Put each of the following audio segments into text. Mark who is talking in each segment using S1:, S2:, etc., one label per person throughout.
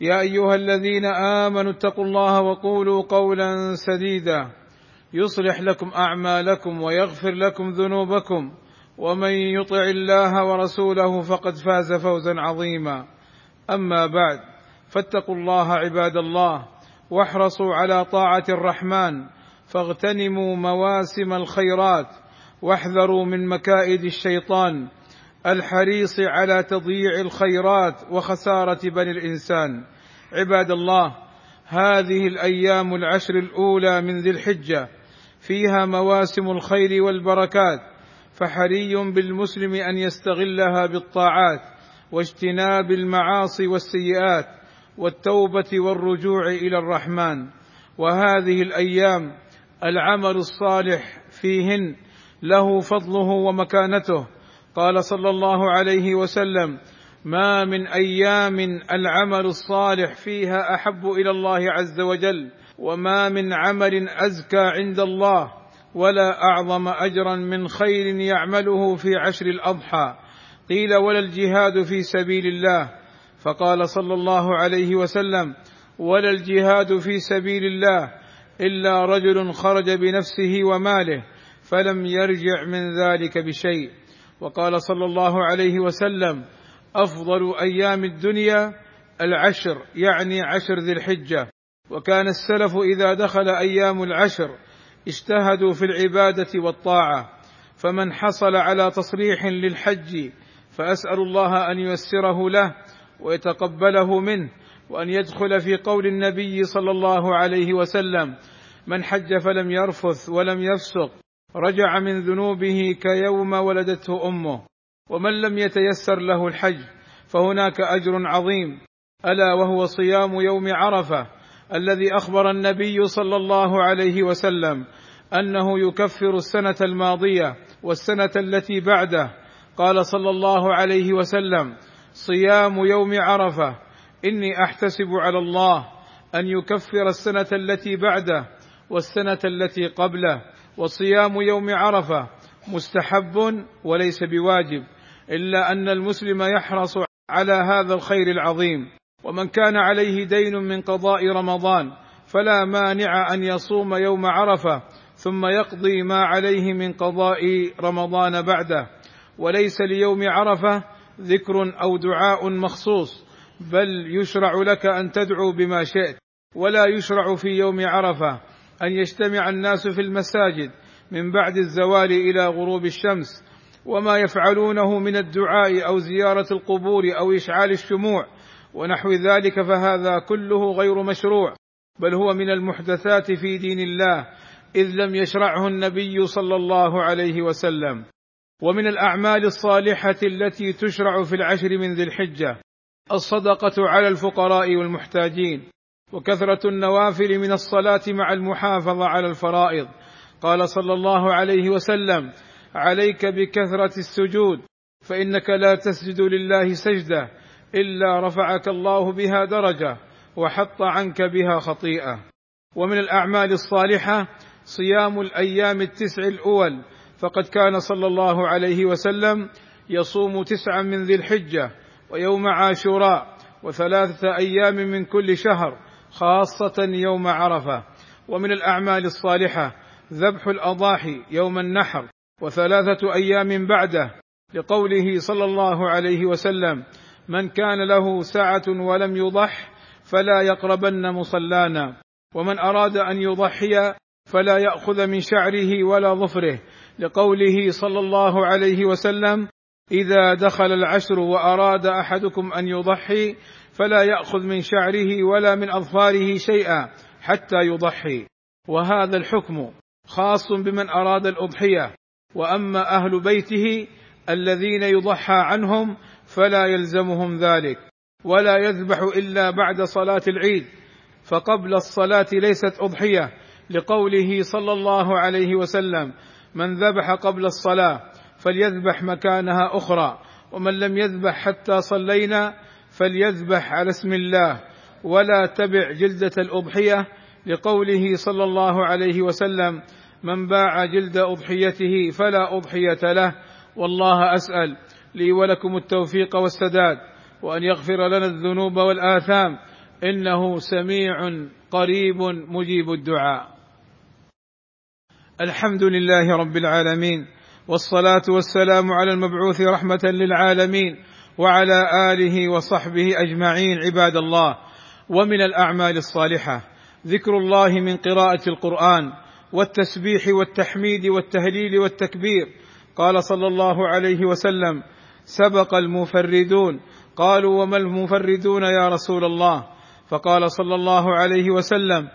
S1: يا أيها الذين آمنوا اتقوا الله وقولوا قولا سديدا. يصلح لكم أعمالكم ويغفر لكم ذنوبكم. ومن يطع الله ورسوله فقد فاز فوزا عظيما. أما بعد فاتقوا الله عباد الله واحرصوا على طاعة الرحمن. فاغتنموا مواسم الخيرات واحذروا من مكائد الشيطان. الحريص على تضييع الخيرات وخسارة بني الإنسان. عباد الله هذه الأيام العشر الأولى من ذي الحجة فيها مواسم الخير والبركات فحري بالمسلم أن يستغلها بالطاعات واجتناب المعاصي والسيئات والتوبة والرجوع إلى الرحمن. وهذه الأيام العمل الصالح فيهن له فضله ومكانته قال صلى الله عليه وسلم ما من أيام العمل الصالح فيها أحب إلى الله عز وجل وما من عمل أزكى عند الله ولا أعظم أجرا من خير يعمله في عشر الأضحى. قيل ولا الجهاد في سبيل الله. فقال صلى الله عليه وسلم ولا الجهاد في سبيل الله إلا رجل خرج بنفسه وماله فلم يرجع من ذلك بشيء. وقال صلى الله عليه وسلم أفضل أيام الدنيا العشر يعني عشر ذي الحجة. وكان السلف إذا دخل أيام العشر اجتهدوا في العبادة والطاعة. فمن حصل على تصريح للحج فأسأل الله أن ييسره له ويتقبله منه وأن يدخل في قول النبي صلى الله عليه وسلم من حج فلم يرفث ولم يفسق رجع من ذنوبه كيوم ولدته أمه ومن لم يتيسر له الحج فهناك أجر عظيم. ألا وهو صيام يوم عرفة الذي أخبر النبي صلى الله عليه وسلم أنه يكفر السنة الماضية والسنة التي بعده. قال صلى الله عليه وسلم صيام يوم عرفة إني أحتسب على الله أن يكفر السنة التي بعده والسنة التي قبله. وصيام يوم عرفة مستحب وليس بواجب إلا أن المسلم يحرص على هذا الخير العظيم. ومن كان عليه دين من قضاء رمضان فلا مانع أن يصوم يوم عرفة ثم يقضي ما عليه من قضاء رمضان بعده. وليس ليوم عرفة ذكر أو دعاء مخصوص بل يشرع لك أن تدعو بما شئت ولا يشرع في يوم عرفة. أن يجتمع الناس في المساجد من بعد الزوال إلى غروب الشمس وما يفعلونه من الدعاء أو زيارة القبور أو إشعال الشموع ونحو ذلك فهذا كله غير مشروع بل هو من المحدثات في دين الله إذ لم يشرعه النبي صلى الله عليه وسلم. ومن الأعمال الصالحة التي تشرع في العشر من ذي الحجة الصدقة على الفقراء والمحتاجين. وكثرة النوافل من الصلاة مع المحافظة على الفرائض. قال صلى الله عليه وسلم عليك بكثرة السجود فإنك لا تسجد لله سجدة إلا رفعك الله بها درجة وحط عنك بها خطيئة. ومن الأعمال الصالحة صيام الأيام التسع الأول فقد كان صلى الله عليه وسلم يصوم تسعا من ذي الحجة ويوم عاشوراء وثلاثة أيام من كل شهر. خاصة يوم عرفة ومن الأعمال الصالحة ذبح الأضاحي يوم النحر وثلاثة أيام بعده لقوله صلى الله عليه وسلم من كان له سعه ولم يضح فلا يقربن مصلانا ومن أراد أن يضحي فلا يأخذ من شعره ولا ظفره. لقوله صلى الله عليه وسلم إذا دخل العشر وأراد أحدكم أن يضحي فلا يأخذ من شعره ولا من أظفاره شيئا حتى يضحي. وهذا الحكم خاص بمن أراد الأضحية. وأما أهل بيته الذين يضحى عنهم فلا يلزمهم ذلك. ولا يذبح إلا بعد صلاة العيد. فقبل الصلاة ليست أضحية لقوله صلى الله عليه وسلم من ذبح قبل الصلاة فليذبح مكانها أخرى. ومن لم يذبح حتى صلينا فليذبح على اسم الله ولا تبع جلدة الأضحية لقوله صلى الله عليه وسلم من باع جلد أضحيته فلا أضحية له والله أسأل لي ولكم التوفيق والسداد وأن يغفر لنا الذنوب والآثام إنه سميع قريب مجيب الدعاء. الحمد لله رب العالمين والصلاة والسلام على المبعوث رحمة للعالمين وعلى آله وصحبه أجمعين عباد الله ومن الأعمال الصالحة. ذكر الله من قراءة القرآن والتسبيح والتحميد والتهليل والتكبير. قال صلى الله عليه وسلم سبق المفردون. قالوا وما المفردون يا رسول الله؟ فقال صلى الله عليه وسلم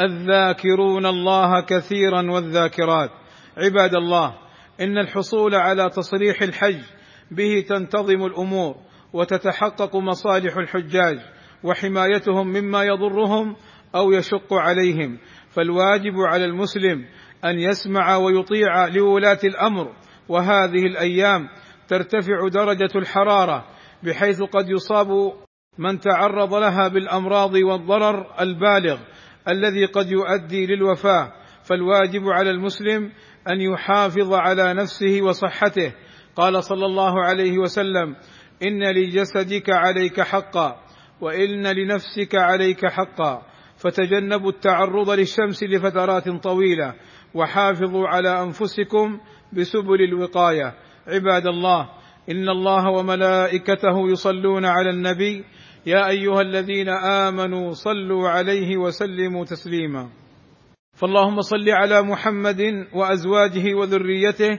S1: الذاكرون الله كثيرا والذاكرات. عباد الله إن الحصول على تصريح الحج به تنتظم الأمور وتتحقق مصالح الحجاج وحمايتهم مما يضرهم أو يشق عليهم. فالواجب على المسلم أن يسمع ويطيع لولاة الأمر وهذه الأيام ترتفع درجة الحرارة بحيث قد يصاب من تعرض لها بالأمراض والضرر البالغ الذي قد يؤدي للوفاة. فالواجب على المسلم أن يحافظ على نفسه وصحته قال صلى الله عليه وسلم إن لجسدك عليك حقا وإن لنفسك عليك حقا فتجنبوا التعرض للشمس لفترات طويلة وحافظوا على أنفسكم بسبل الوقاية. عباد الله إن الله وملائكته يصلون على النبي يا أيها الذين آمنوا صلوا عليه وسلموا تسليما. فاللهم صل على محمد وأزواجه وذريته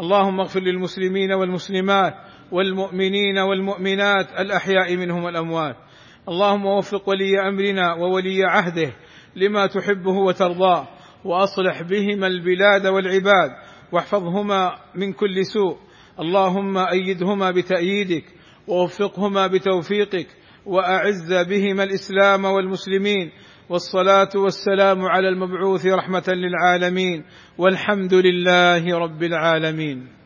S1: اللهم اغفر للمسلمين والمسلمات والمؤمنين والمؤمنات الأحياء منهم والأموات. اللهم وفق ولي أمرنا وولي عهده لما تحبه وترضاه وأصلح بهما البلاد والعباد واحفظهما من كل سوء. اللهم أيدهما بتأييدك ووفقهما بتوفيقك وأعز بهما الإسلام والمسلمين والصلاة والسلام على المبعوث رحمة للعالمين والحمد لله رب العالمين.